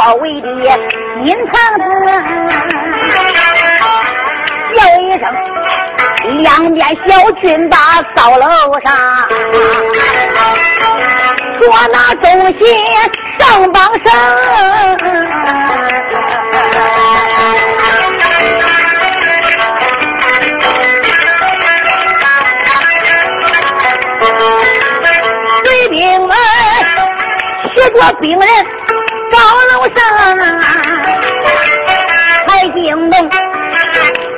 包围的隐藏子，叫一声，两边小军打到楼上，说那东西上榜生。水兵们骑着兵人高楼上，还惊动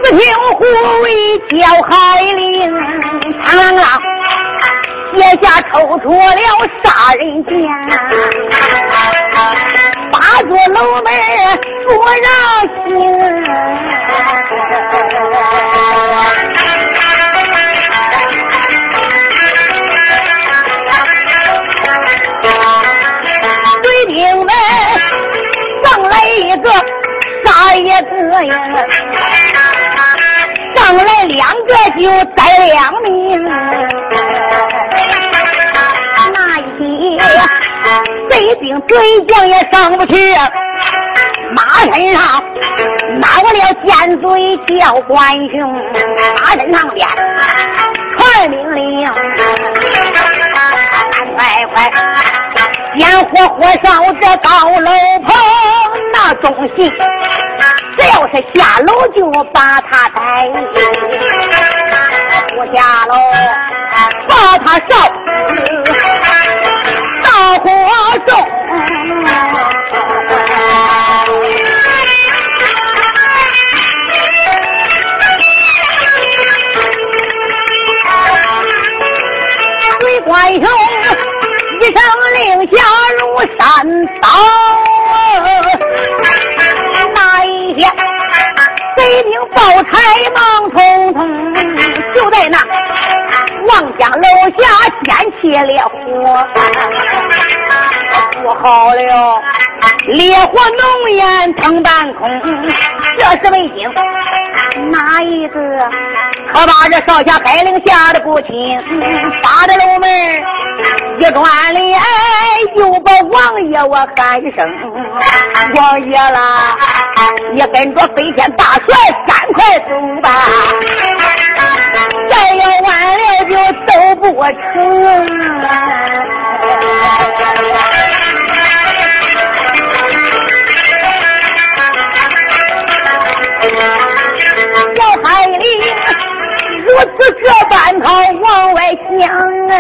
四平护卫叫海令，嘡啷啷，写下抽出了杀人剑，八座楼门不让行。傻爷子呀，上来两个就带两命。那一些贼兵贼将也上不去，马身上闹了尖嘴叫关雄，马身上边传命令，快快快！先活活烧这高楼棚，那东西只要是下楼就把他逮，不下楼把他烧贼兵报差忙匆匆，就在那望江楼下掀起了火，不好了，烈火浓烟腾半空，这是魏京哪一个？可把这少侠白灵吓得不轻，扒着楼门一转脸，又把王爷我喊一声王爷啦，你跟着飞天大帅赶快走吧，再要晚了就走不成。小海里如此这般他往外想啊，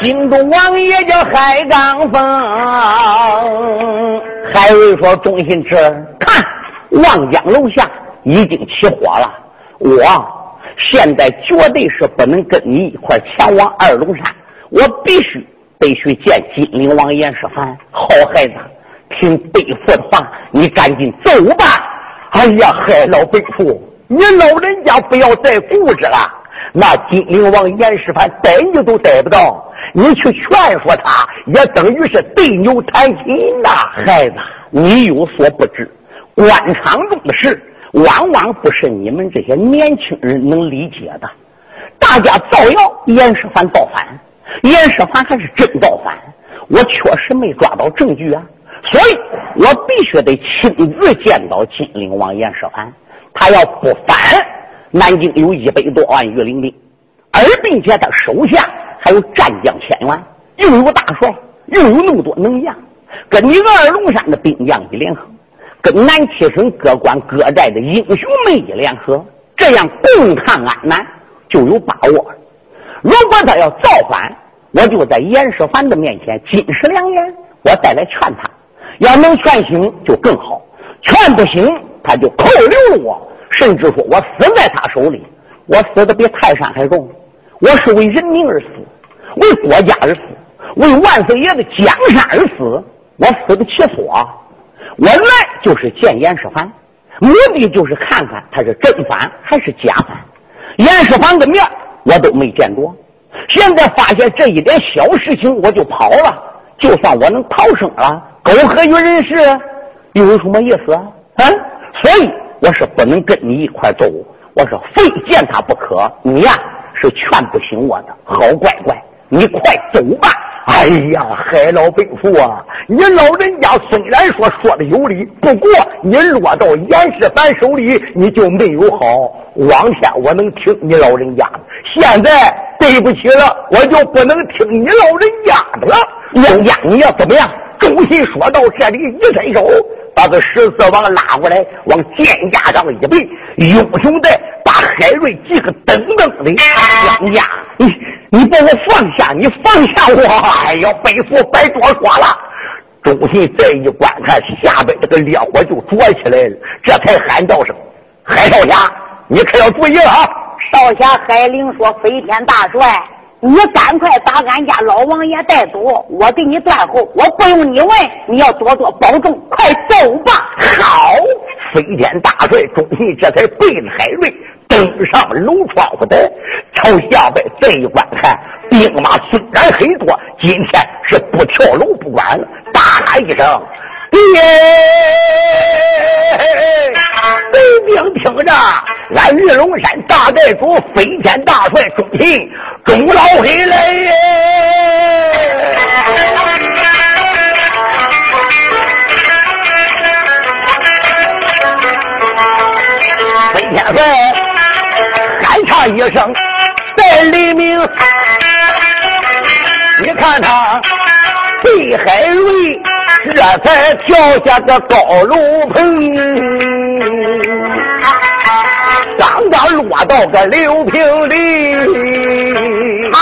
京东王爷叫海刚峰，海瑞说：“忠心侄，看望江楼下已经起火了，我现在绝对是不能跟你一块前往二龙山，我必须得去见金陵王严世蕃。好孩子，听背父的话，你赶紧走吧。哎呀，海老背父，你老人家不要再固执了。那金陵王严世蕃逮你都逮不到，你去劝说他，也等于是对牛弹琴呐。孩子，你有所不知，官场中的事，往往不是你们这些年轻人能理解的。大家造谣严世蕃造反，严世蕃还是真造反，我确实没抓到证据啊。所以我必须得亲自见到金陵王严世蕃，他要不反，南京有一百多万御林兵，而并且他手下还有战将千员，又有大帅，又有那么多能将，跟你二龙山的兵将一联合，跟南七省各关各寨的英雄们一联合，这样共抗安南就有把握。如果他要造反，我就在严世蕃的面前金石良言，我再来劝他。要能劝行就更好，劝不行他就扣留我，甚至说我死在他手里，我死的比泰山还重。我是为人民而死，为国家而死，为万岁爷的江山而死，我死的其所。我来就是见严世蕃，目的就是看看他是真反还是假反。严世蕃的面我都没见着，现在发现这一点小事情我就跑了，就算我能逃生了。苟合于人世，又有什么意思啊？啊！所以我是不能跟你一块走，我是非见他不可。你呀是劝不醒我的，好乖乖，你快走吧。哎呀，海老伯父啊，你老人家虽然说说的有理，不过你落到严世蕃手里，你就没有好。往天我能听你老人家的，现在对不起了，我就不能听你老人家的了。杨家，你要怎么样？忠心说到这里，一伸手把这十四王拉过来，往肩架上一背，英雄的把海瑞几个噔噔的。杨家，你你把我放下，你放下我！哎呀，背负白多说了。忠信再一观看，下边这个烈火就着起来了，这才喊道声：“海少侠，你可要注意了啊！”少侠海灵说：“飞天大帅。”你赶快把俺家老王爷带走，我给你断后，我不用你问，你要多多保重，快走吧。好，飞天大帅忠信这才背着海瑞登上楼窗户的，朝下边这一观看，兵马虽然很多，今天是不跳楼不管了，大喊一声。爹，北兵听着，俺玉龙山大寨主飞天大帅忠信终老回来耶！飞天帅喊唱一声，在黎明，你看他。北海瑞这才跳下个高楼棚，刚刚落到个六平里。好，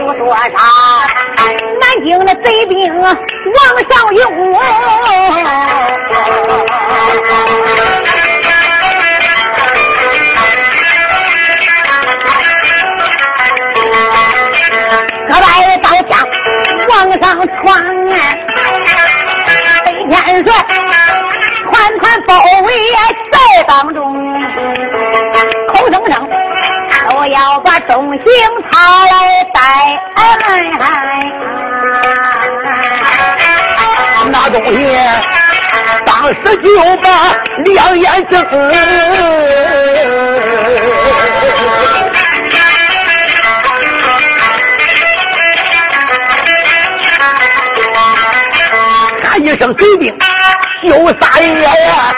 有多少南京的贼兵往上涌？往上窜，飞天帅团团包围在当中，口声声都要把中兴他来带。那东西当时就把两眼睁。一声贼兵休杀爷呀！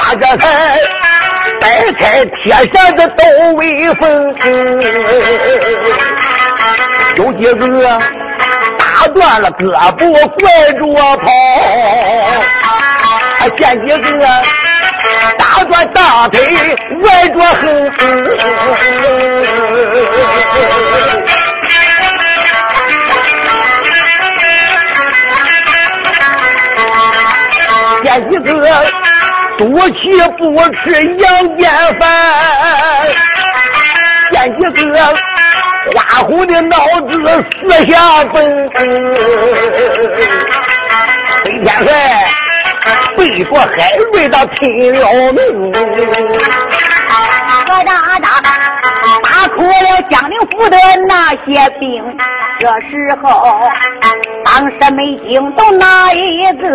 他这才摆开铁扇子抖威风，有几个打断了胳膊拐着跑，还见几个打断大腿歪着横。一个赌气不吃阳间饭，见一个花红的脑子四下奔。飞天帅背着海瑞的拼了命，疙瘩瘩打哭了江陵府的那些兵。这时候，当时没惊动哪一个，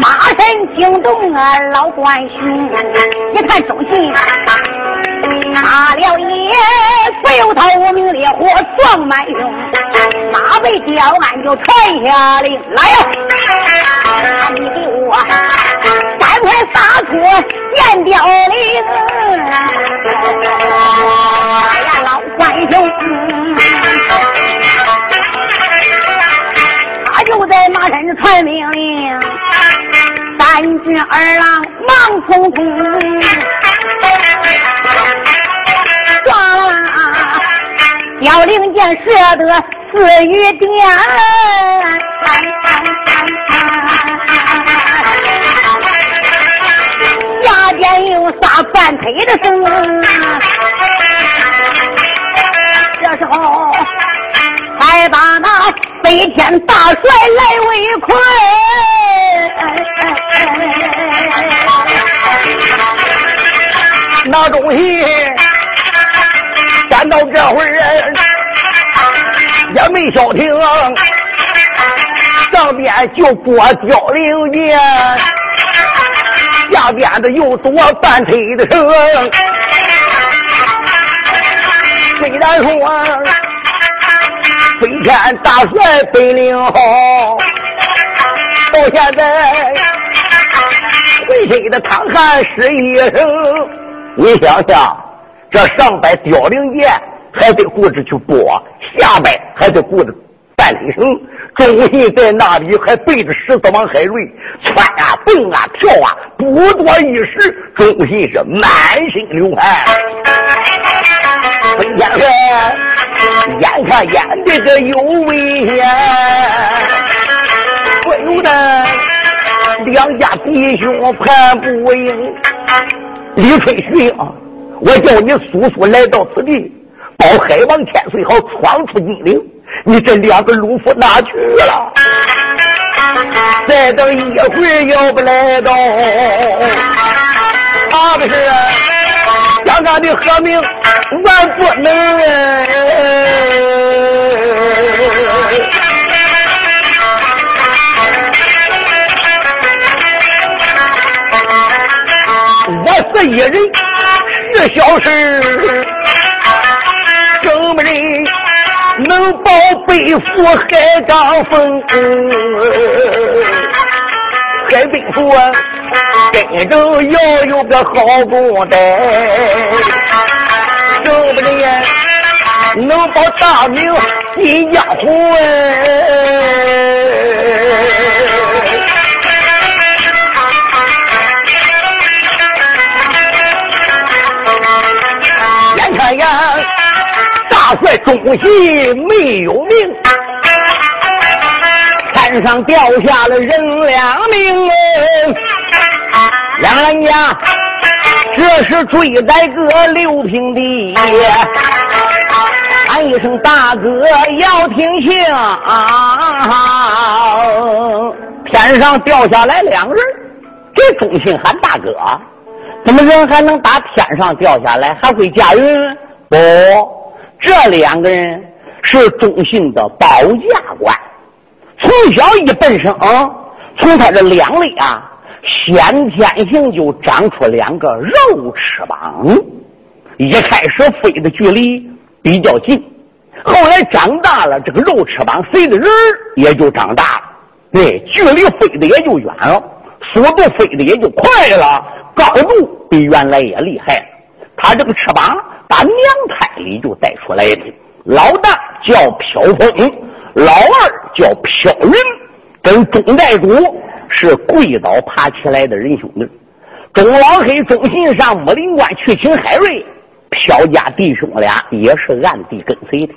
马神惊动啊老关雄。一看忠信，打了也不由他无名烈火撞满胸，马背吊鞍就传下令来呀！你给我赶快撒出剑雕翎！哎呀，老关雄。在马身传命令，三军二郎忙匆匆，唰，凋零箭射得四余点，下边又撒半腿的声，这时候把那。飞天大帅来围困，那东西赶到这会儿也没消停，上边就过凋零年，下边的又多半腿的声。虽然说，飞天大帅本领好，到现在浑身的淌汗湿衣裳。你想想，这上边凋零剑还得顾着去拨，下边还得顾着办理绳。忠信在那里还背着狮子王海瑞窜啊蹦啊跳啊，不多一时，忠信是满身流汗。孙先生眼看眼这有危险，不由得两家弟兄盼不赢。李春旭啊，我叫你叔叔来到此地，保海王千岁好闯出金陵。你这两个鲁夫哪去了？再等一会儿要不来到，怕的是俺的和命万不能。我是一人，是小事，什么人？能保背负海刚峰，海背负真正要有个好公带，正不正呀？能保大名进江湖眼看呀！大帅忠信没有命，天上掉下了人两命。两人家这是追在个六平地，喊一声大哥要听清，天上掉下来两人，这忠信喊大哥，怎么人还能打天上掉下来，还会驾云？不。这两个人是忠信的保驾官，从小一本生，从他这两肋啊，先天性就长出两个肉翅膀。一开始飞的距离比较近，后来长大了，这个肉翅膀飞的人也就长大了，对，距离飞的也就远了，速度飞的也就快了，高度比原来也厉害了。他这个翅膀。把娘胎里就带出来的，老大叫飘风，老二叫飘云，跟钟寨主是跪倒爬起来的人兄弟。钟老黑、钟信上木林关去请海瑞，飘家弟兄俩也是暗地跟随的。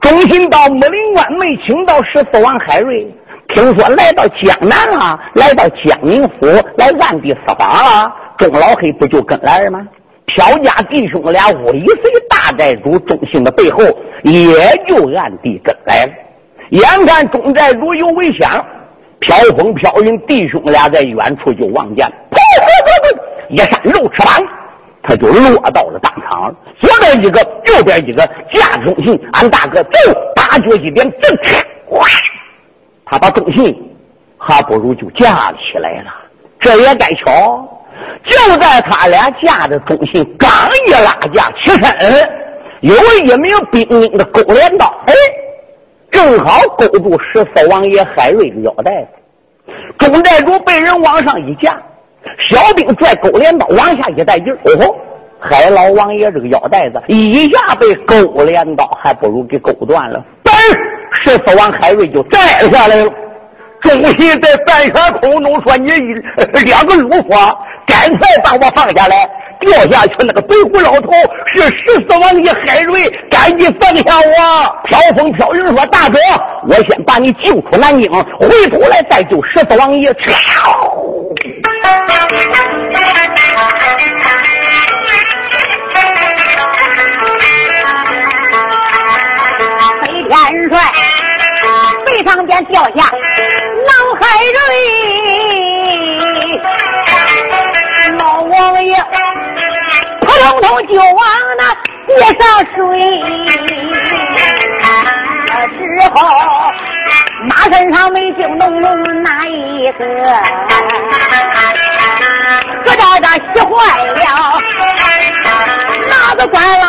钟信到木林关没请到十四王海瑞，听说来到江南了，来到江宁府来暗地私访了，钟老黑不就跟来了吗？飘家弟兄俩尾随大寨主忠信的背后，也就暗地跟来了。眼看忠寨如有危险，飘风飘云弟兄俩在远处就望见，噗噗噗一扇肉翅膀，他就落到了当场。左边一个，右边一个，架忠信，俺大哥走，大脚一点，正，哗，他把忠信还不如就架起来了。这也该巧。就在他俩架着中信刚一拉架起身，有一名兵的勾镰刀，哎，正好勾住十四王爷海瑞的腰带子。中寨主被人往上一架，小兵拽勾镰刀往下一带劲儿，哦吼！海老王爷这个腰带子一下被勾镰刀还不如给勾断了，嘣！十四王海瑞就摘下来了。忠信在半悬空中说：“你两个鲁夫。”赶快把我放下来，掉下去那个白胡老头是十四王爷海瑞，赶紧放下我。飘风飘云说：“大哥，我先把你救出南京，回头来再救十四王爷。”飞天帅飞上天掉下瑞。老王爷扑通通就往那地上睡，之后马身上没惊动哪一个？可大大气坏了那个官老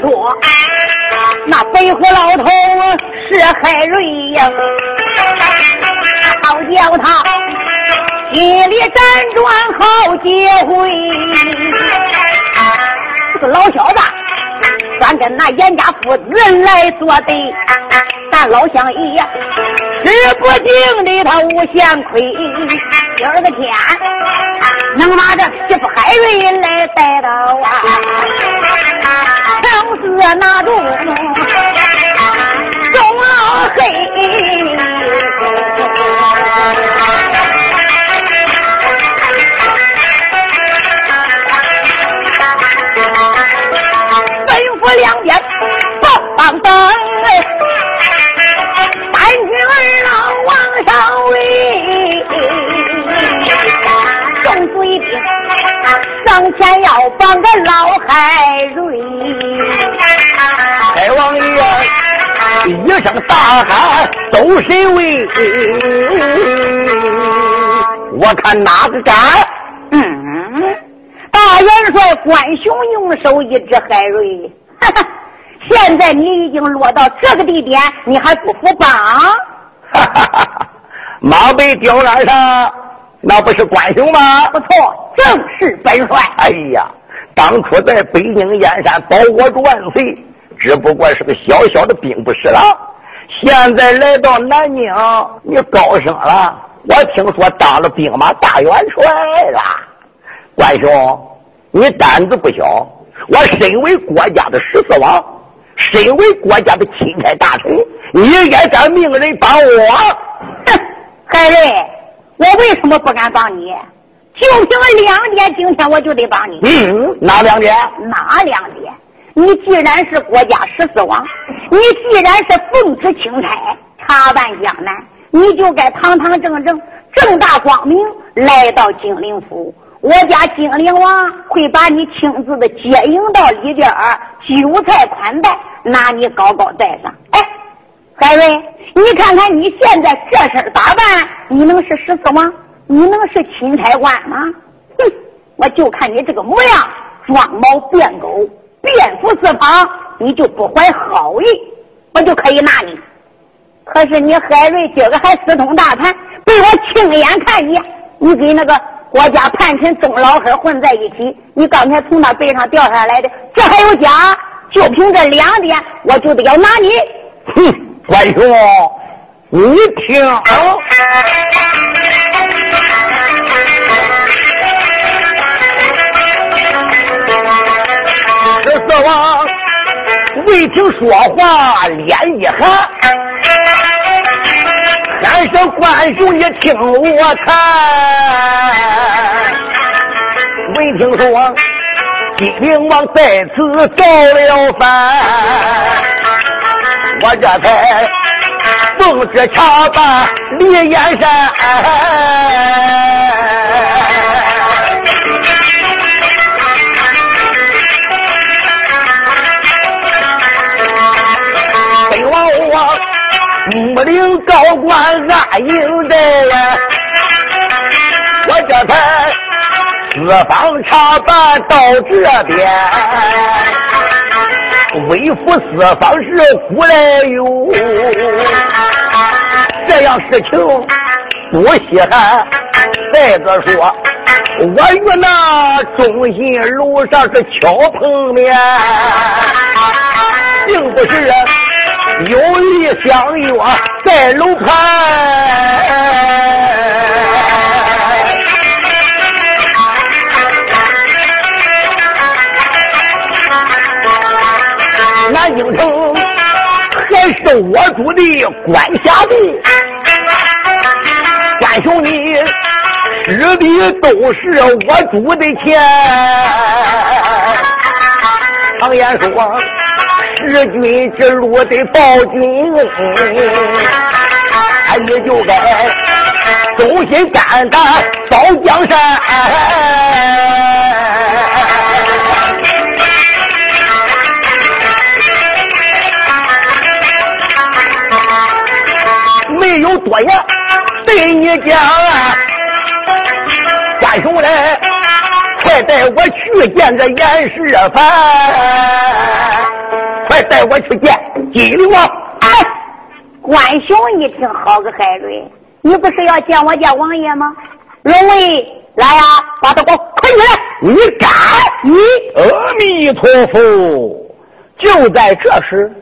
说，那白。虎老头是海瑞呀，好叫他心里辗转好几回。这个老小子，专跟那严家父子来作对，咱老乡爷吃不尽的他无限亏。今儿个天能把这媳妇海瑞来带到啊，正是那种中老黑。两边前要绑个老海瑞。海王爷一声大喊：“都谁为？我看哪个敢？”嗯，大元帅关雄用手一指海瑞。哈哈，现在你已经落到这个地点，你还不服绑？哈哈哈！马背吊篮上，那不是关兄吗？不错，正是本帅。哎呀，当初在北京燕山保我万岁，只不过是个小小的兵部侍郎。现在来到南京，你高升了。我听说当了兵马大元帅了。关兄，你胆子不小。我身为国家的十四王，身为国家的钦差大臣，你应该敢命人帮我？哼，海瑞，我为什么不敢帮你？就凭两点，今天我就得帮你。嗯，哪两点？哪两点？你既然是国家十四王，你既然是奉旨钦差查办江南，你就该堂堂正正、正大光明来到金陵府。我家金陵王会把你亲自的接迎到里边儿，酒菜款待，拿你高高在上。哎，海瑞，你看看你现在这身打扮，你能是十四王？你能是钦差官吗？哼，我就看你这个模样，装猫变狗，变服四方，你就不怀好意，我就可以拿你。可是你海瑞今个还私通大贪，被我亲眼看见，你跟那个。国家叛臣钟老黑混在一起，你刚才从他背上掉下来的，这还有假？就凭这两点，我就得要拿你。哼，关兄，你听，这四王未听说话，脸一寒。三声关兄，你听我谈。未听说金陵王在此造了反，我这才奉旨查办李延山。本王木岭高官暗营寨，我这才四方查办到这边，微服四方是古来有，这样事情不稀罕。再者说，我与那忠信楼上是巧碰面，并不是。有意相约在楼盘，京城还是我主的管辖地，关兄你吃的都是我主的钱，常言说。日君之路得报君恩，俺也就该忠心肝胆保江山。没有多言，对你讲，关兄嘞，快带我去见这严世蕃。快带我去见金陵王。哎，关兄一听，好个海瑞，你不是要见我家王爷吗？龙威，来呀，把他给我捆起来！你敢？你阿弥陀佛！就在这时，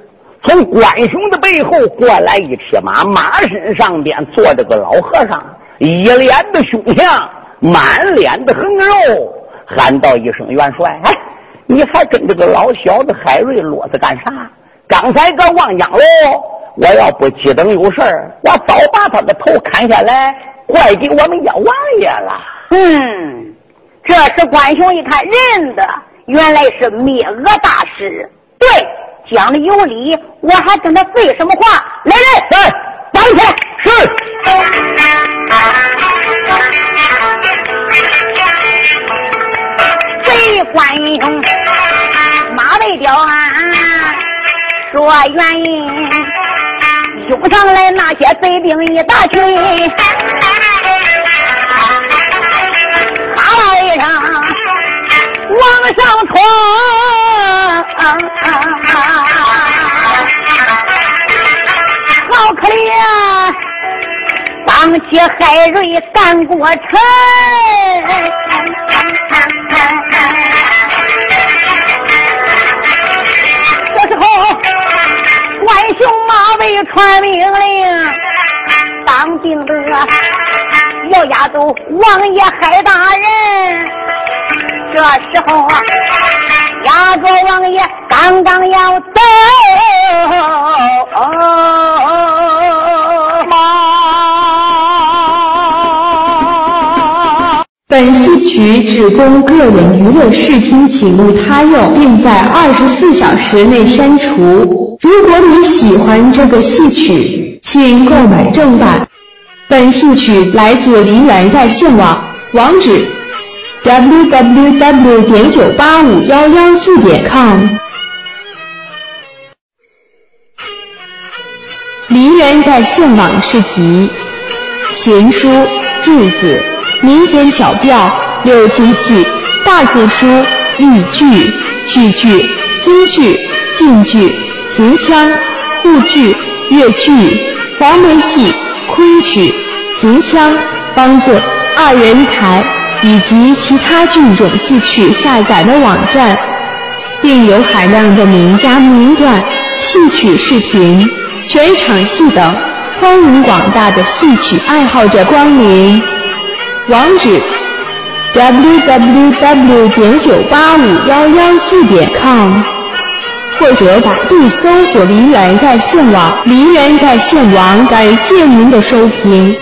从关雄的背后过来一匹马，马身上边坐着个老和尚，一脸的凶相，满脸的横肉，喊道一声：“元帅！”哎，你还跟这个老小子海瑞啰嗦干啥？刚才个望江楼，我要不急等有事儿，我早把他的头砍下来，怪给我们家王爷了。嗯，这时关雄一看认得，原来是灭恶大师。对，讲的有理，我还跟他废什么话？来人，来，绑起来！是。贼关雄，马背雕啊，说原因，涌上来那些贼兵一大群，哈啦一声往上冲。好可怜，当起海瑞干过臣。这时候，关雄马尾传命令，当兵的要押走王爷海大人。这时候啊，押着王爷刚刚要走。本戏曲只供个人娱乐视听，请勿他用，并在二十四小时内删除。如果你喜欢这个戏曲，请购买正版。本戏曲来自梨园在线网，网址：www. 点九八五幺幺四点 com。梨园在线网是集琴书、坠子。民间小调、六亲戏、大鼓书、豫剧、曲剧、京剧、晋剧、秦腔、沪剧、越剧、黄梅戏、昆曲、秦腔、梆子、二人台以及其他剧种戏曲下载的网站，并有海量的名家名段、戏曲视频、全场戏等，欢迎广大的戏曲爱好者光临。网址：www. 点九八五幺幺四点 com，或者百度搜索“梨园在线网”。梨园在线网，感谢您的收听。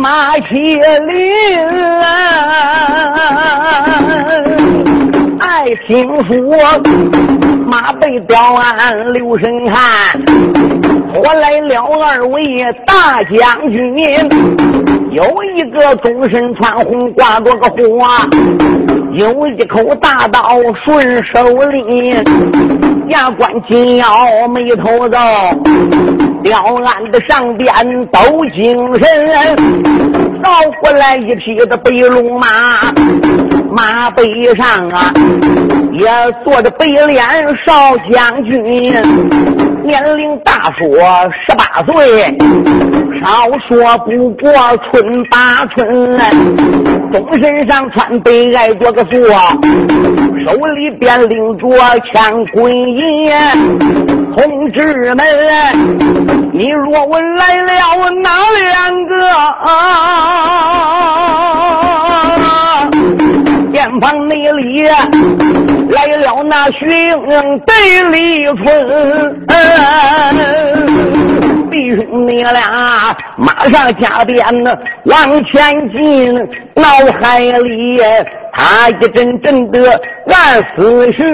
马铁林。爱听说马背雕鞍留神看，我来了二位大将军，有一个终身穿红挂着个花，有一口大刀顺手里，牙关紧咬眉头皱，雕鞍的上边都精神。倒过来一匹的白龙马，马背上啊也坐着白脸少将军，年龄大说十八岁，少说不过春八春，终身上穿白挨着个锁，手里边拎着枪棍银，同志们，你若问来了哪两个？啊！偏旁内里来了那寻对李村。弟兄你俩马上加鞭往前进，脑海里他一阵阵的暗思寻，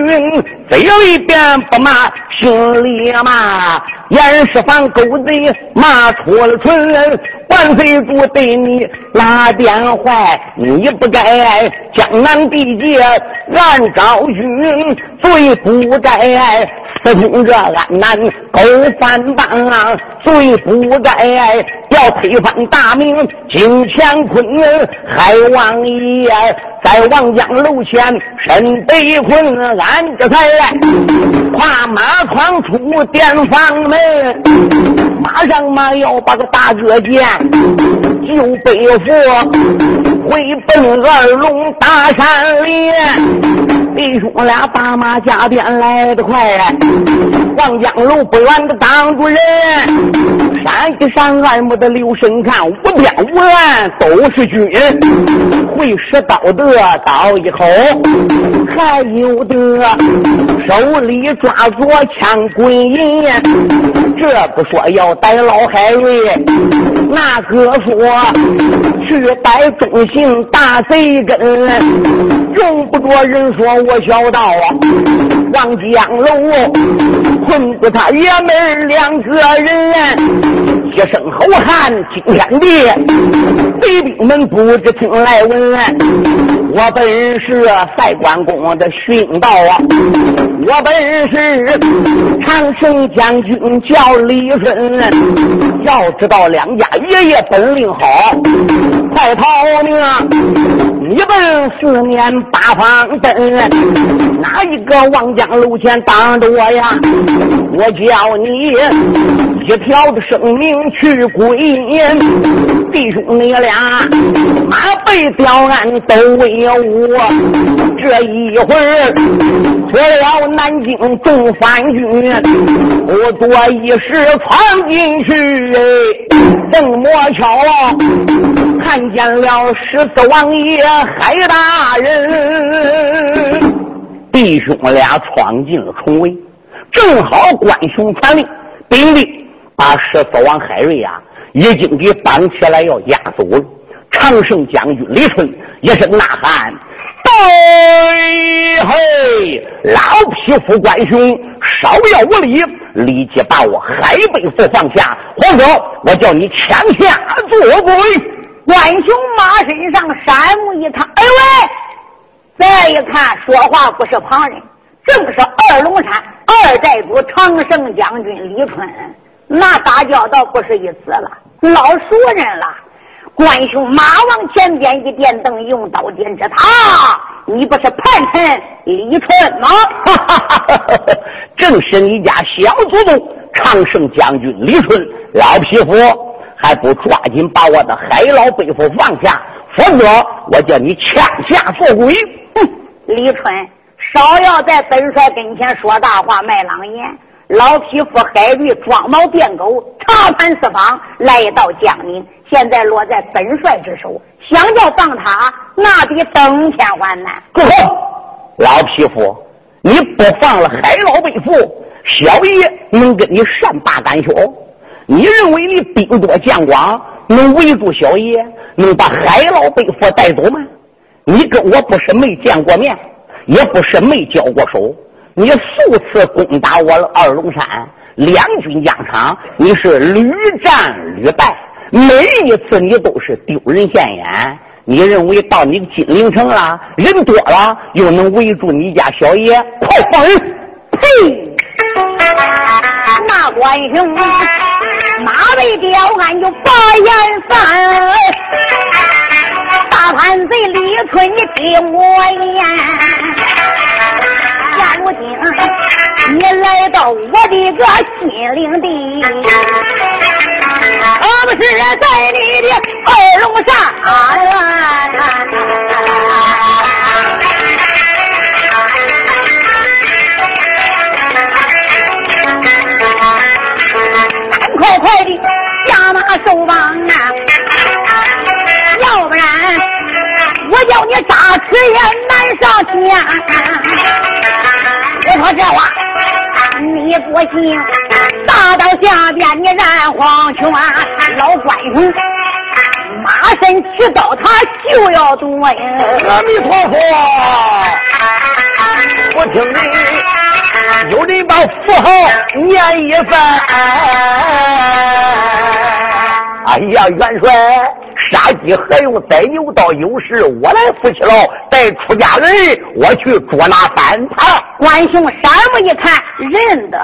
嘴里边不骂，心里骂，严世蕃狗贼骂出了唇。万岁主对你拉电坏，你不该江南地界暗招军，最不该此通这安南狗反帮，罪不该要推翻大明金乾坤，海王爷在望江楼前身被困，俺这才跨马闯出殿房门，马上嘛要把个大哥见，就背负回奔二龙大山里。弟兄俩把马加鞭来得快，望江楼不远的当主人，山西山二目的刘神看，无边无岸都是军，会使刀的得刀一口，还有的手里抓着枪棍银，这不说要逮老海瑞，那个说去逮中姓大贼根，用不着人说。我小道啊，望江楼困住他爷们两个人，一声吼喊惊天地，贼兵们不知听来闻。我本是赛关公的殉道啊，我本是长胜将军叫李顺，要知道两家爷爷本领好，快逃命！你奔四面八方奔。哪一个望江楼前挡着我呀？我叫你一条的生命去归阴，弟兄你俩马背吊鞍都为我。这一会儿出了南京众藩军，不多一时闯进去哎，正摸巧看见了十四王爷海大人。弟兄俩闯进了重围，正好关雄传令，兵力把十四王海瑞呀已经给绑起来要押走了。常胜将军李春一声呐喊：“对嘿！老匹夫关雄，稍要无礼，立即把我海北府放下，否则我叫你枪下做鬼！”关雄马身上山木一看，哎喂！再一看，说话不是旁人，正是二龙山二寨主常胜将军李春。那打交道不是一次了，老熟人了。关兄马往前边一点灯，用刀点着他，你不是叛臣李春吗？哈哈哈哈正是你家小祖宗常胜将军李春，老匹夫，还不抓紧把我的海老背夫放下，否则我叫你枪下做鬼！李春，少要在本帅跟前说大话卖狼言。老匹夫海瑞装猫变狗，查盘四方，来到江宁，现在落在本帅之手，想要放他，那比登天还难。住口！老匹夫，你不放了海老背夫，小爷能跟你善罢甘休？你认为你兵多将广，能围住小爷，能把海老背负带走吗？你跟我不是没见过面，也不是没交过手。你数次攻打我二龙山，两军疆场，你是屡战屡败，每一次你都是丢人现眼。你认为到你金陵城了，人多了，又能围住你家小爷？快放人！呸！关雄马背吊鞍就把眼翻。大叛贼李春，你听我言，现如今你来到我的个心灵地，可不是在你的二龙山。也难上天。我说这话你不信，大刀下边你染黄泉，老关公马身起刀，他就要夺！阿弥陀佛，我听你有人把符号念一番。哎呀，元帅，杀鸡何用宰牛刀？有事我来扶起喽。带出家人，我去捉拿反叛。关兄山目一看，认得，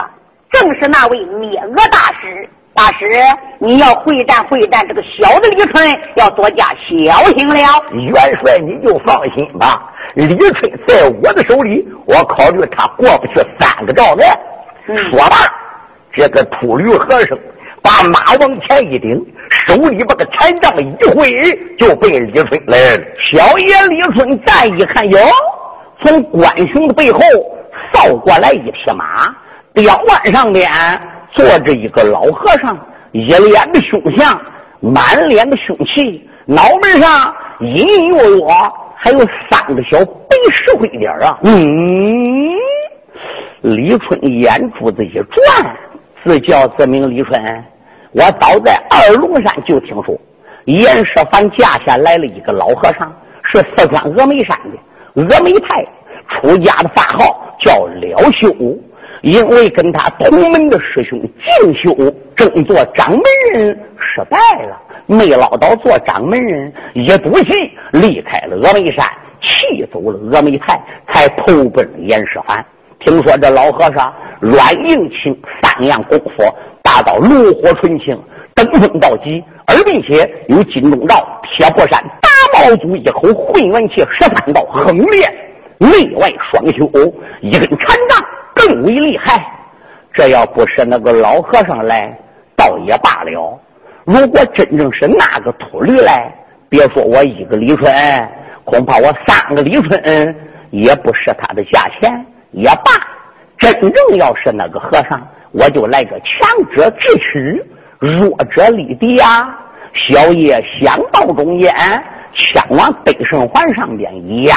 正是那位灭恶大师。大师，你要会战会战，这个小的李春要多加小心了。元帅，你就放心吧。李春在我的手里，我考虑他过不去三个障碍。说吧，这个秃驴和尚把马往前一顶，手里把个禅杖一挥，就被李春来了。小爷李春再一看，哟，从关雄的背后扫过来一匹马，吊腕上边。坐着一个老和尚，一脸的凶相，满脸的凶气，脑门上隐隐约约还有三个小白石灰点啊！嗯，李春眼珠子一转，自叫自名李春。我早在二龙山就听说，严世蕃驾下来了一个老和尚，是四川峨眉山的峨眉派出家的法号叫了修。因为跟他同门的师兄敬修正做掌门人失败了，没捞到做掌门人，一赌气离开了峨眉山，气走了峨眉派，才投奔了严世蕃。听说这老和尚软硬轻三样功夫到炉火纯青，登峰造极，而并且有金钟罩、铁布衫、大毛祖一口混元气十三道横练，内外双修，一根禅杖。更为厉害，这要不是那个老和尚来，倒也罢了。如果真正是那个秃驴来，别说我一个李春，恐怕我三个李春也不是他的价钱也罢。真正要是那个和尚，我就来个强者智取，弱者立敌呀！小爷想到中间，枪往背胜环上边一压，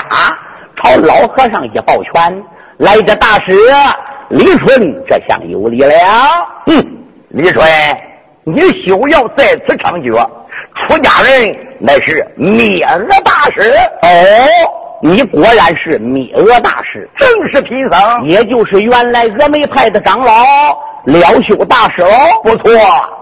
朝老和尚一抱拳。来者大师，李春，这厢有礼了。哼，李春，你休要在此猖獗。出家人乃是灭恶大师。哦，你果然是灭恶大师，正是贫僧，也就是原来峨眉派的长老了修大师哦。不错。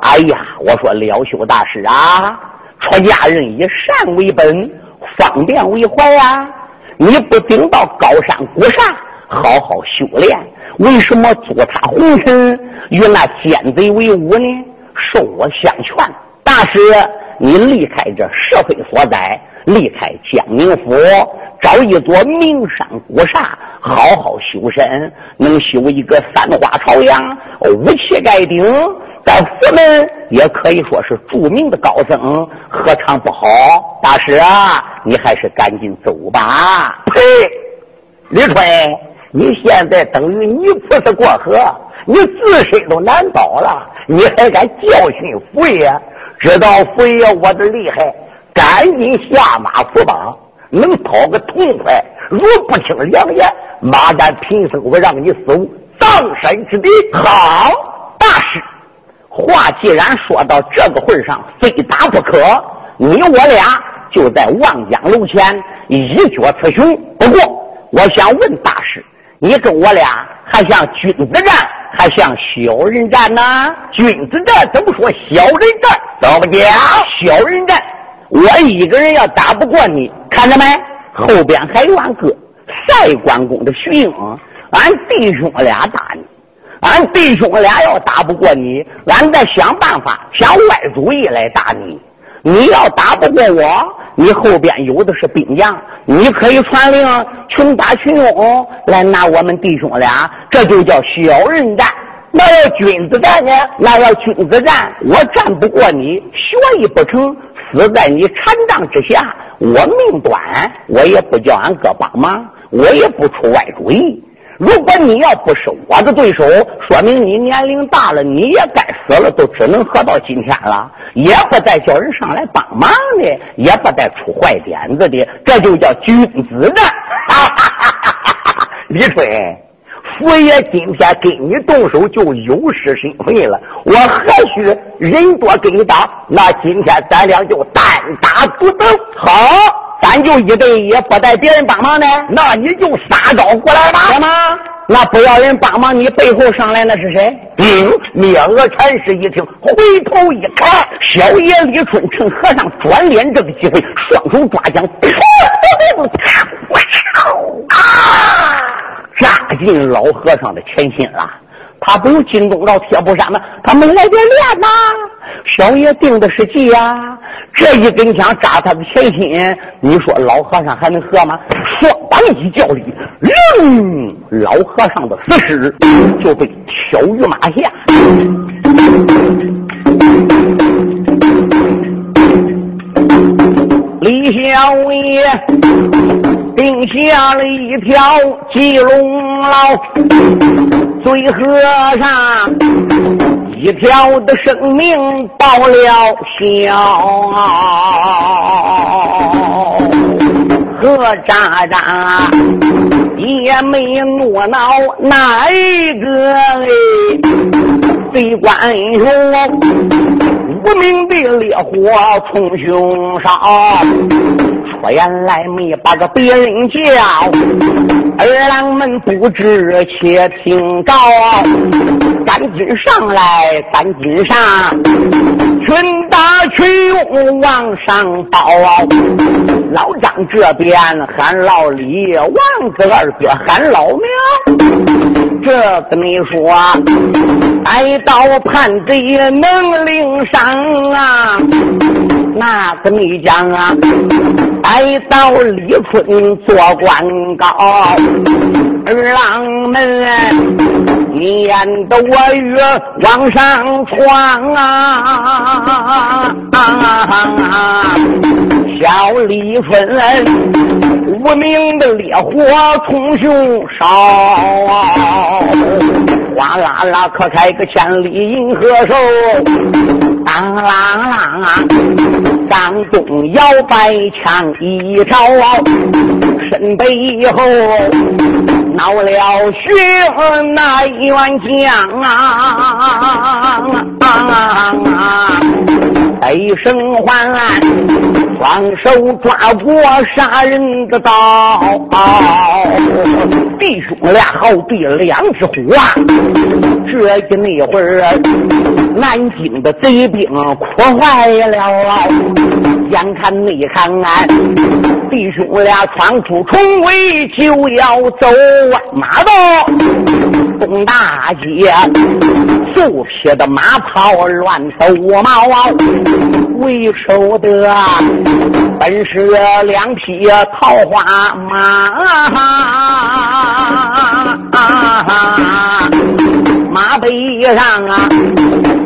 哎呀，我说了修大师啊，出家人以善为本，方便为怀呀。你不顶到高山古刹？好好修炼，为什么做他红尘与那奸贼为伍呢？受我相劝，大师，你离开这社会所在，离开江宁府，找一座名山古刹，好好修身，能修一个三花朝阳，武器盖顶，在佛门也可以说是著名的高僧，何尝不好？大师啊，你还是赶紧走吧。呸！李春。你现在等于泥菩萨过河，你自身都难保了，你还敢教训佛爷？知道佛爷我的厉害，赶紧下马扶绑，能讨个痛快。如不听良言，马丹贫僧我让你死无葬身之地。好，大师，话既然说到这个份上，非打不可。你我俩就在望江楼前一决雌雄。不过，我想问大师。你跟我俩还像君子战，还像小人战呢？君子战怎么说小人战？怎么讲？小人战，我一个人要打不过你，看着没？后边还有俺哥赛关公的徐英，俺弟兄俩打你。俺弟兄俩要打不过你，俺再想办法想歪主意来打你。你要打不过我。你后边有的是兵将，你可以传令群打群拥来拿我们弟兄俩，这就叫小人战。那要君子战呢？那要君子战，我战不过你，学艺不成，死在你禅杖之下，我命短，我也不叫俺哥帮忙，我也不出外主意。如果你要不是我的对手，说明你年龄大了，你也该死了，都只能活到今天了，也不再叫人上来帮忙的，也不再出坏点子的，这就叫君子战。李春，佛爷今天跟你动手就有失身份了，我何许人多跟你打？那今天咱俩就单打独斗。好，咱就一对一，不带别人帮忙的，那你就撒招过来吧。行吗？那不要人帮忙，你背后上来那是谁？嗯，灭恶禅师一听，回头一看，小爷李春趁和尚转脸这个机会，双手抓将，啊，扎进老和尚的前心了。他不有金钟罩铁布衫吗？他没来这练吗？小爷定的是计呀，这一根枪扎他的前心，你说老和尚还能喝吗？双膀一叫力，扔老和尚的死尸就被挑于马下。李小爷定下了一条鸡笼牢，最和尚一条的生命报了销。何渣渣也没怒恼哪一个哎，贼官说。无名的烈火冲胸上，说原来没把个别人叫，二郎们不知且听着，赶紧上来，赶紧上，群打群勇往上报。老张这边喊老李，王子二哥喊老苗。这跟你说，挨到叛贼能领上啊！那跟你讲啊，来到李春做官高，二郎们撵得我越往上闯啊！小李春无名的烈火冲胸烧。哗啦啦，可开个千里银河手，当啷啷啊！张东摇摆枪一招，身背后闹了血那一员将啊！悲声唤，双手抓过杀人的刀，弟兄俩好比两只虎啊！这一那会儿，南京的贼兵哭坏了，眼看内看俺弟兄俩闯出重围，就要走马道东大街，就撇的马炮乱走毛。为首的本是两匹桃花马，马背上啊，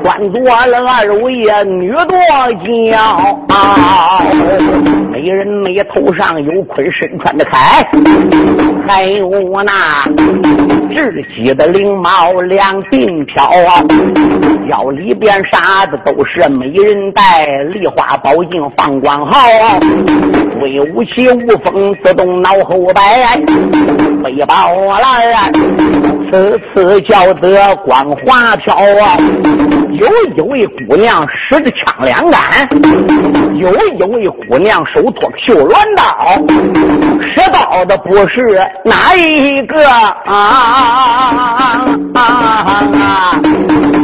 端坐了二位女多娇，美人美头上有盔，身穿的铠，还有那雉鸡的翎毛两鬓飘，腰里边啥子都是美人带，梨花宝镜放光好啊，威武气无风自动脑后摆，背包来，此次叫得光花飘啊！有一位姑娘使着枪两杆，有一位姑娘手托绣鸾刀，使刀的不是哪一个啊？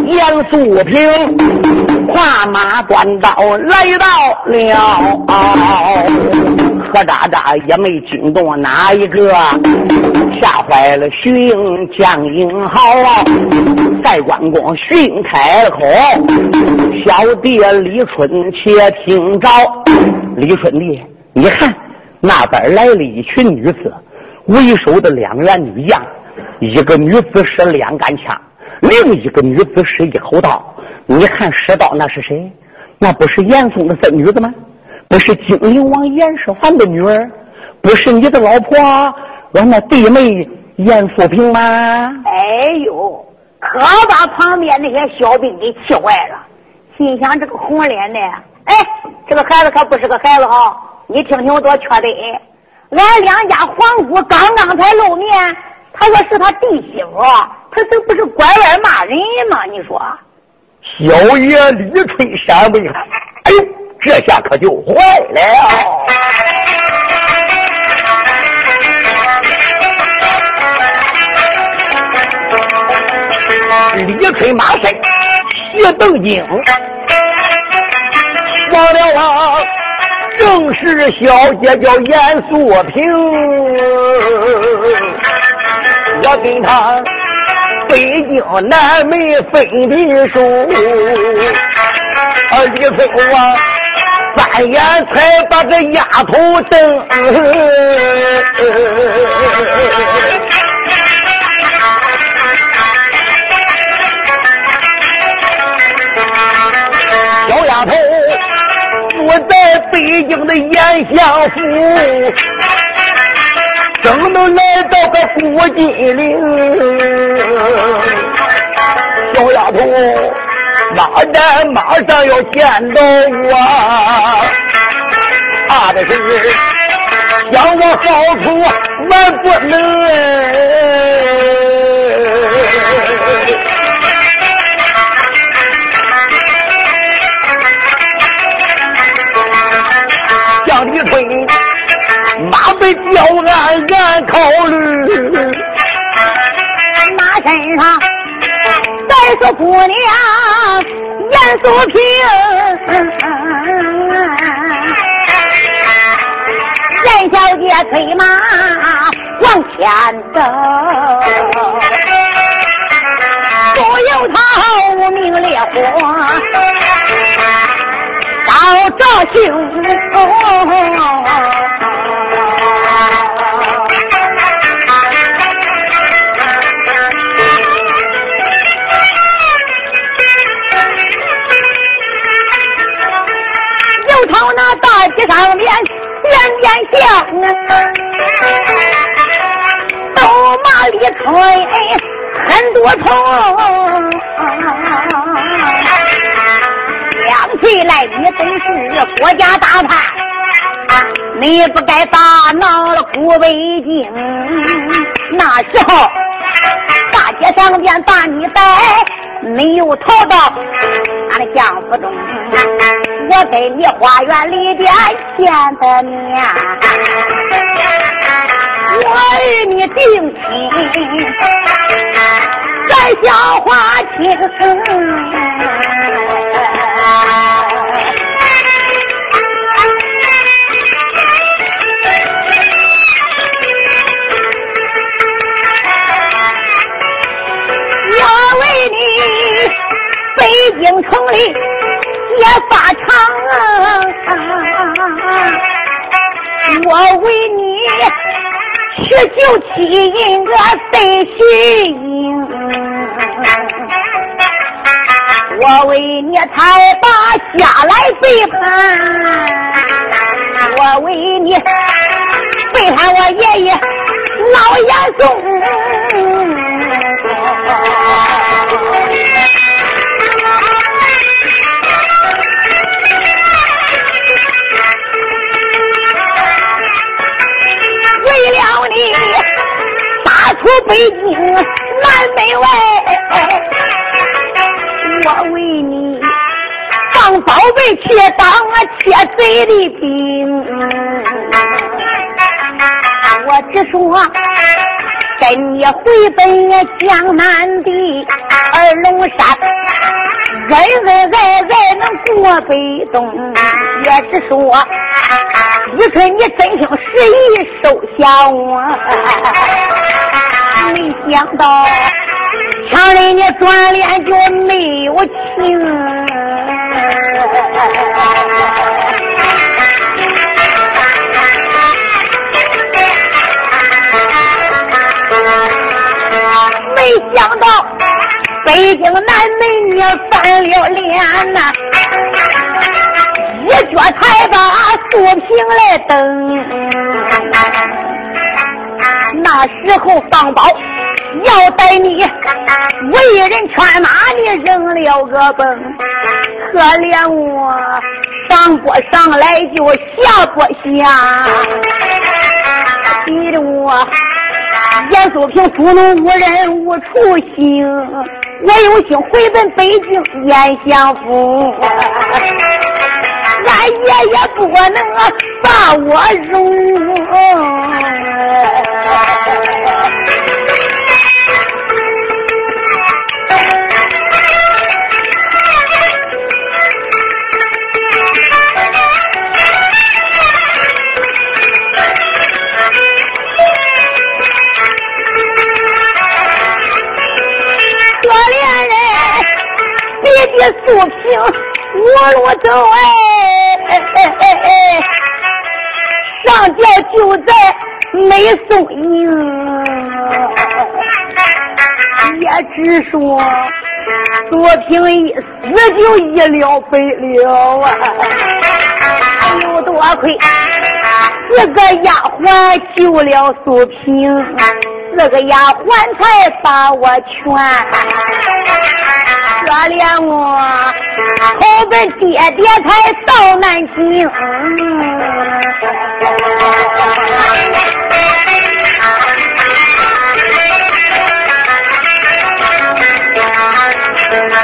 严素平跨马端刀来到了，何渣渣也没惊动哪一个，吓坏了徐英江英豪。在关公徐英开口，哦小弟李春且听着。李春弟，你看那边来了一群女子，为首的两员女将，一个女子使两杆枪。另一个女子使一口刀，你看使刀那是谁？那不是严嵩的孙女子吗？不是金陵王严世蕃的女儿？不是你的老婆，我那弟妹严素萍吗？哎呦，可把旁边那些小兵给气坏了，心想这个红脸的，哎，这个孩子可不是个孩子哈！你听听我多缺德，俺两家皇姑刚刚才露面，他说是他弟媳妇。他这不是拐弯骂人吗？你说，小爷李春山为哎呦，这下可就坏了。正经。忘了啊，正是小姐叫严素萍，我跟她北京南门分的手，啊，李凤啊，三眼才把这丫头瞪。北京的延祥府，正能来到个郭金陵。小丫头马站马上要见到我，怕的是想我好处万不能。马被吊鞍俺考虑。马身上再说姑娘严素萍，严小姐催马往前走，不由他无名烈火烧着胸。又上面连连响，斗马里吹很多虫，想起来你都是国家大叛，你不该打闹了古北京。那时候大街上边把你逮，没有逃到俺的相府中。我给你花园里边见的面，我与你定亲，在小花厅。我为你北京城里。也发长，我为你十九七个对心，我为你才把家来背叛，我为你背叛我爷爷老严嵩。出北京南门外，我为你放宝贝去当窃贼的兵。我只说跟你回奔江南的二龙山，恩恩爱爱能过北东，也是说。一春，你真心实意收下我，没想到强人家转脸就没有情。没想到北京南门你翻了脸呐！一脚才把素萍来蹬，那时候放宝要带你为人穿马，你扔了个崩，可怜我上不上来就下不下，逼得我严素萍主怒无人无处行，我有心回奔北京燕相府。俺爷爷不能把我容，可人素萍。我路走哎，上吊就在没松营，也只说左平一死就一了百了啊，有多亏四个丫鬟救了素平，四个丫鬟才把我劝。可怜我，后本爹爹才到南京，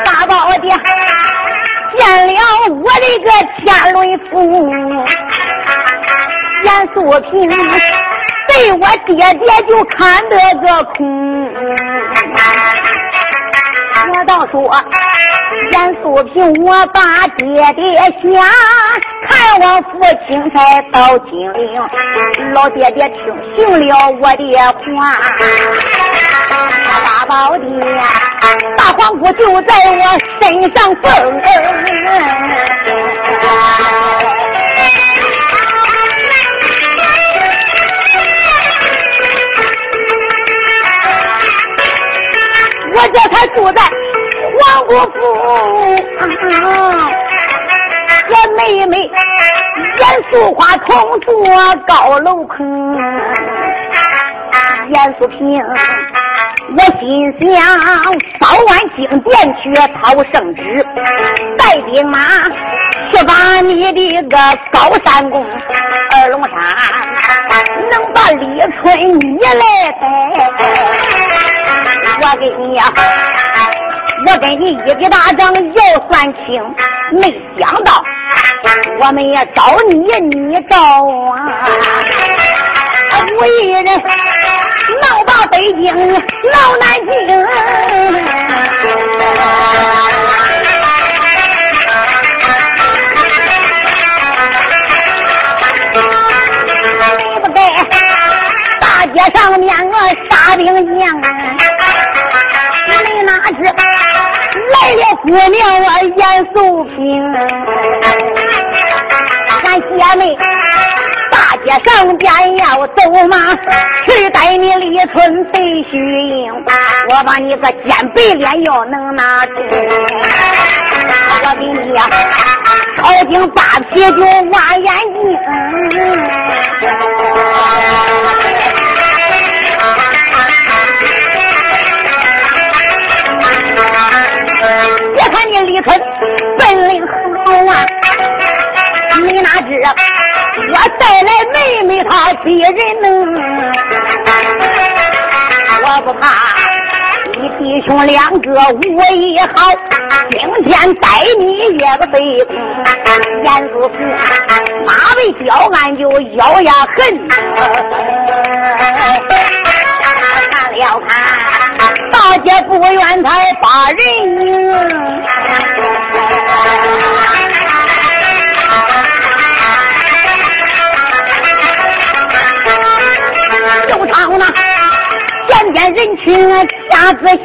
大宝爹见了我的个天伦父，严素平对我爹爹就看得个空。我倒说，严素平，我把爹爹想看望父亲才到金陵。老爹爹听信了我的话，大宝爹，大黄姑就在我身上蹦。这才住在皇姑府，我妹妹严素花同坐高楼棚，严素平，我心想早晚进殿去讨圣旨，带兵马去把你的个高山宫二龙山，能把李春你来带。我给你呀，我跟你一笔大账要算清，没想到我们也找你，你找我，我一人闹到北京，闹南京。对不对？大街上面我杀兵将。了姑娘我严素萍，俺姐妹大街上边要走马，去带你李春飞虚营，我把你个尖背脸要能拿住，我给你呀，朝廷扒皮就挖眼睛。你李春本领好啊，你哪知我带来妹妹她逼人呢？我不怕你弟兄两个武艺好，今天逮你也不背空。严素平马为交俺就咬牙恨。看了看，大姐不愿才把人迎。就唱那见见人群下仔细，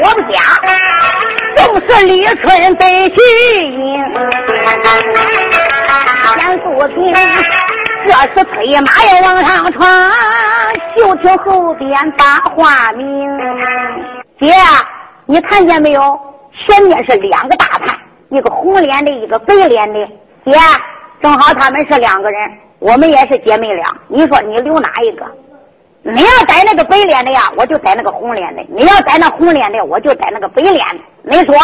我不假，正是李春得去迎，严素平。这时催马要往上闯，就听后边把话明。姐，你看见没有？前面是两个大汉，一个红脸的，一个白脸的。姐，正好他们是两个人，我们也是姐妹俩。你说你留哪一个？你要带那个白脸的呀，我就带那个红脸的；你要带那红脸的，我就带那个白脸的。你说？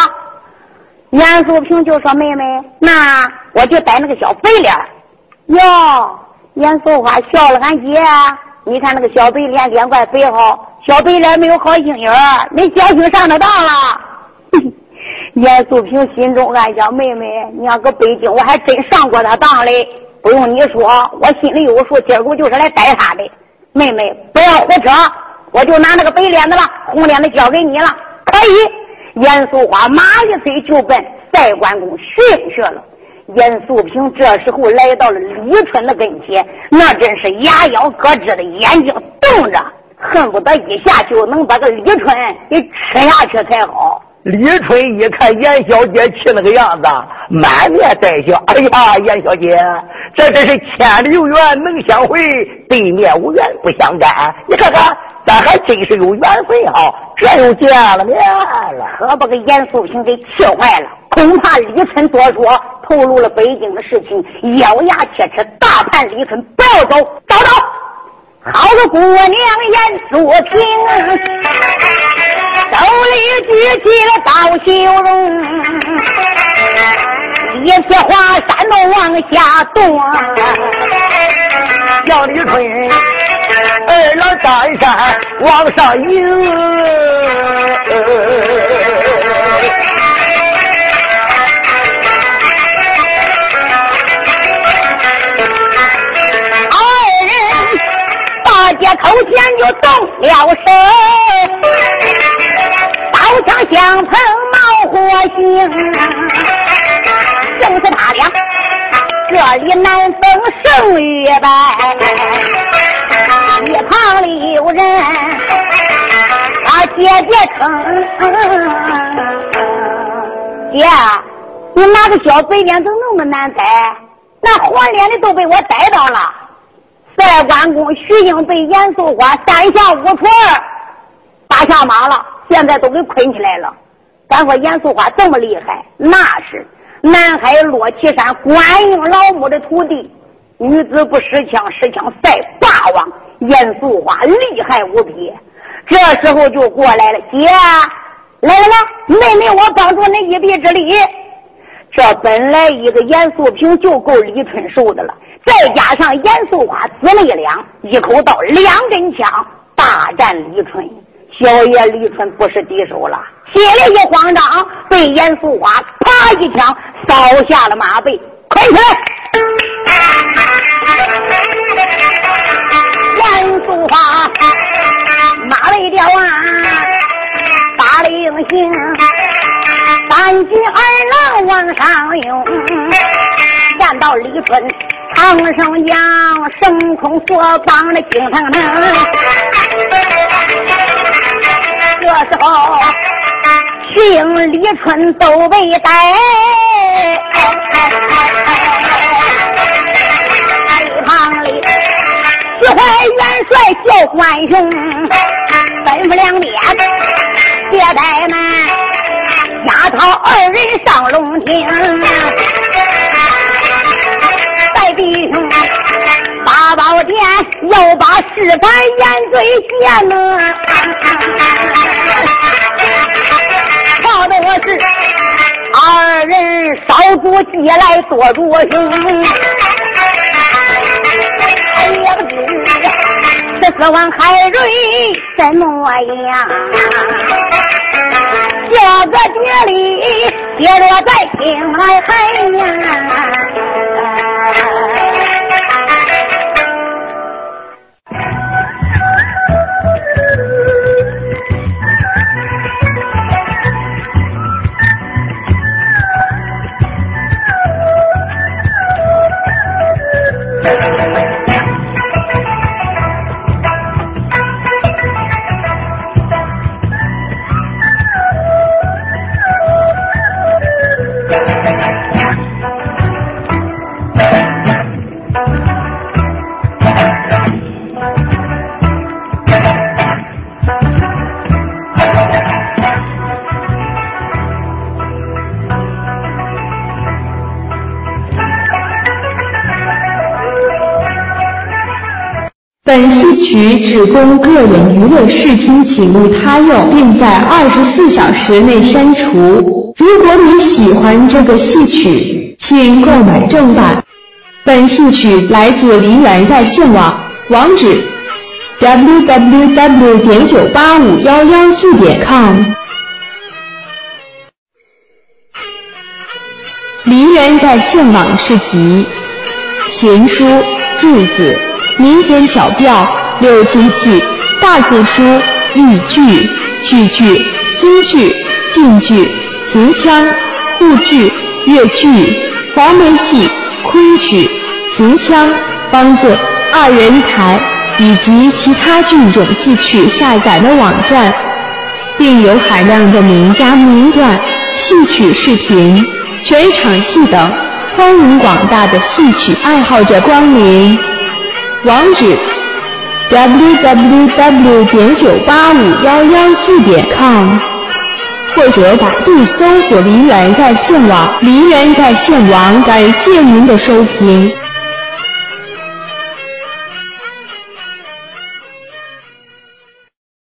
严素萍就说：“妹妹，那我就带那个小白脸。”哟。严素花笑了，俺姐，你看那个小白脸脸怪肥好，小白脸没有好心眼儿，你侥幸上得当了。严素萍心中暗想：妹妹，你要搁北京，我还真上过他当嘞。不用你说，我心里有数，今儿个就是来逮他的。妹妹，不要胡扯，我就拿那个白脸的了，红脸的交给你了。可以。严素花马一催就奔赛关公寻去了。严素平这时候来到了李春的跟前，那真是牙咬咯吱的，眼睛瞪着，恨不得一下就能把个李春给吃下去才好。李春一看严小姐气那个样子，满面带笑。哎呀，严小姐，这真是千里有缘能相会，对面无缘不相干。你看看，咱还真是有缘分啊，这又见了面了。可把个严素平给气坏了。恐怕李春多说，透露了北京的事情，咬牙切齿，大判李春不要走，找找。好个姑娘严素萍，手里举起了刀修容，一撇华山都往下夺，叫李春二郎担山往上迎。头前就动了手，刀枪相碰冒火星，就是他俩这里难分胜与败。一旁里有人，啊姐姐称，姐，你拿个小嘴脸怎么那么难逮？那黄脸的都被我逮到了。在关公徐英被严素花三下五除二打下马了，现在都给捆起来了。咱说严素花这么厉害，那是南海落旗山观音老母的徒弟，女子不识枪，识枪赛霸王。严素花厉害无比，这时候就过来了，姐，来来来，妹妹我帮助你一臂之力。这本来一个严素平就够李春受的了。再加上严素花姊妹俩，一口刀，两根枪，大战李春。小爷李春不是敌手了，心里一慌张，被严素花啪一枪扫下了马背，快起来！严素花马尾吊啊，打了英雄，三军二郎往上涌，见到李春。唐生将升空所绑的金腾腾，这时候徐英、李春都被逮，一旁里徐怀元帅叫关雄，吩咐两边别怠慢，押他二人上龙庭。八宝殿要把事办严罪县呢，靠的我是二人少主计来多主兄，哎呀不知十四万海瑞怎么样？这个绝里跌落在青海海呀。本戏曲只供个人娱乐视听，请勿他用，并在二十四小时内删除。如果你喜欢这个戏曲，请购买正版。本戏曲来自梨园在线网，网址：www. 点九八五幺幺四点 com。梨园在线网是集琴书、柱子。民间小调、六亲戏、大鼓书、豫剧、曲剧、京剧、晋剧、秦腔、沪剧、越剧、黄梅戏、昆曲、秦腔、梆子、二人台以及其他剧种戏曲下载的网站并有海量的名家名段、戏曲视频、全场戏等，欢迎广大的戏曲爱好者光临。网址：www. 点九八五幺幺四点 com，或者百度搜索“梨园在线网”。梨园在线网，感谢您的收听。